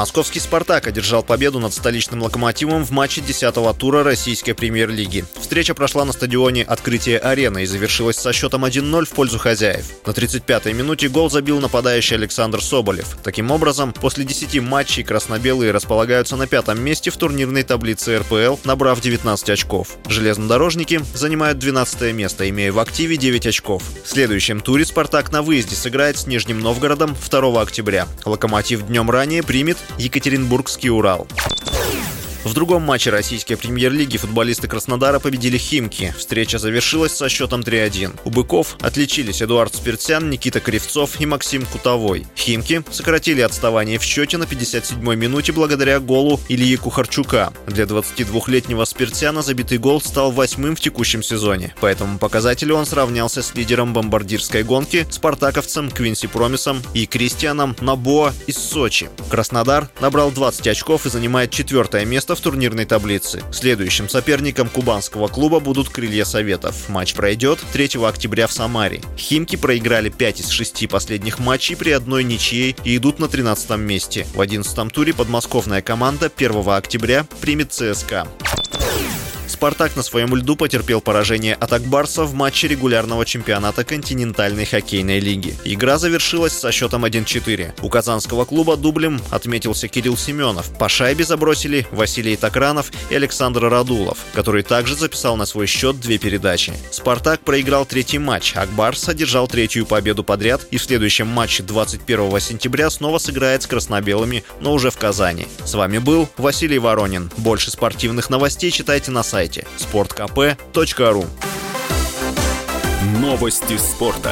Московский «Спартак» одержал победу над столичным «Локомотивом» в матче 10-го тура российской премьер-лиги. Встреча прошла на стадионе «Открытие арены» и завершилась со счетом 1-0 в пользу хозяев. На 35-й минуте гол забил нападающий Александр Соболев. Таким образом, после 10 матчей красно-белые располагаются на пятом месте в турнирной таблице РПЛ, набрав 19 очков. Железнодорожники занимают 12 место, имея в активе 9 очков. В следующем туре «Спартак» на выезде сыграет с Нижним Новгородом 2 октября. «Локомотив» днем ранее примет Екатеринбургский Урал. В другом матче российской премьер-лиги футболисты Краснодара победили Химки. Встреча завершилась со счетом 3-1. У «Быков» отличились Эдуард Спиртян, Никита Кривцов и Максим Кутовой. Химки сократили отставание в счете на 57-й минуте благодаря голу Ильи Кухарчука. Для 22-летнего Спиртяна забитый гол стал восьмым в текущем сезоне. По этому показателю он сравнялся с лидером бомбардирской гонки, спартаковцем Квинси Промисом и Кристианом Набоа из Сочи. Краснодар набрал 20 очков и занимает четвертое место место в турнирной таблице. Следующим соперником кубанского клуба будут «Крылья Советов». Матч пройдет 3 октября в Самаре. «Химки» проиграли 5 из 6 последних матчей при одной ничьей и идут на 13 месте. В 11 туре подмосковная команда 1 октября примет ЦСКА. «Спартак» на своем льду потерпел поражение от Акбарса в матче регулярного чемпионата континентальной хоккейной лиги. Игра завершилась со счетом 1-4. У казанского клуба дублем отметился Кирилл Семенов. По шайбе забросили Василий Токранов и Александр Радулов, который также записал на свой счет две передачи. «Спартак» проиграл третий матч, Акбарс одержал третью победу подряд и в следующем матче 21 сентября снова сыграет с красно-белыми, но уже в Казани. С вами был Василий Воронин. Больше спортивных новостей читайте на сайте сайте sportkp.ru Новости спорта.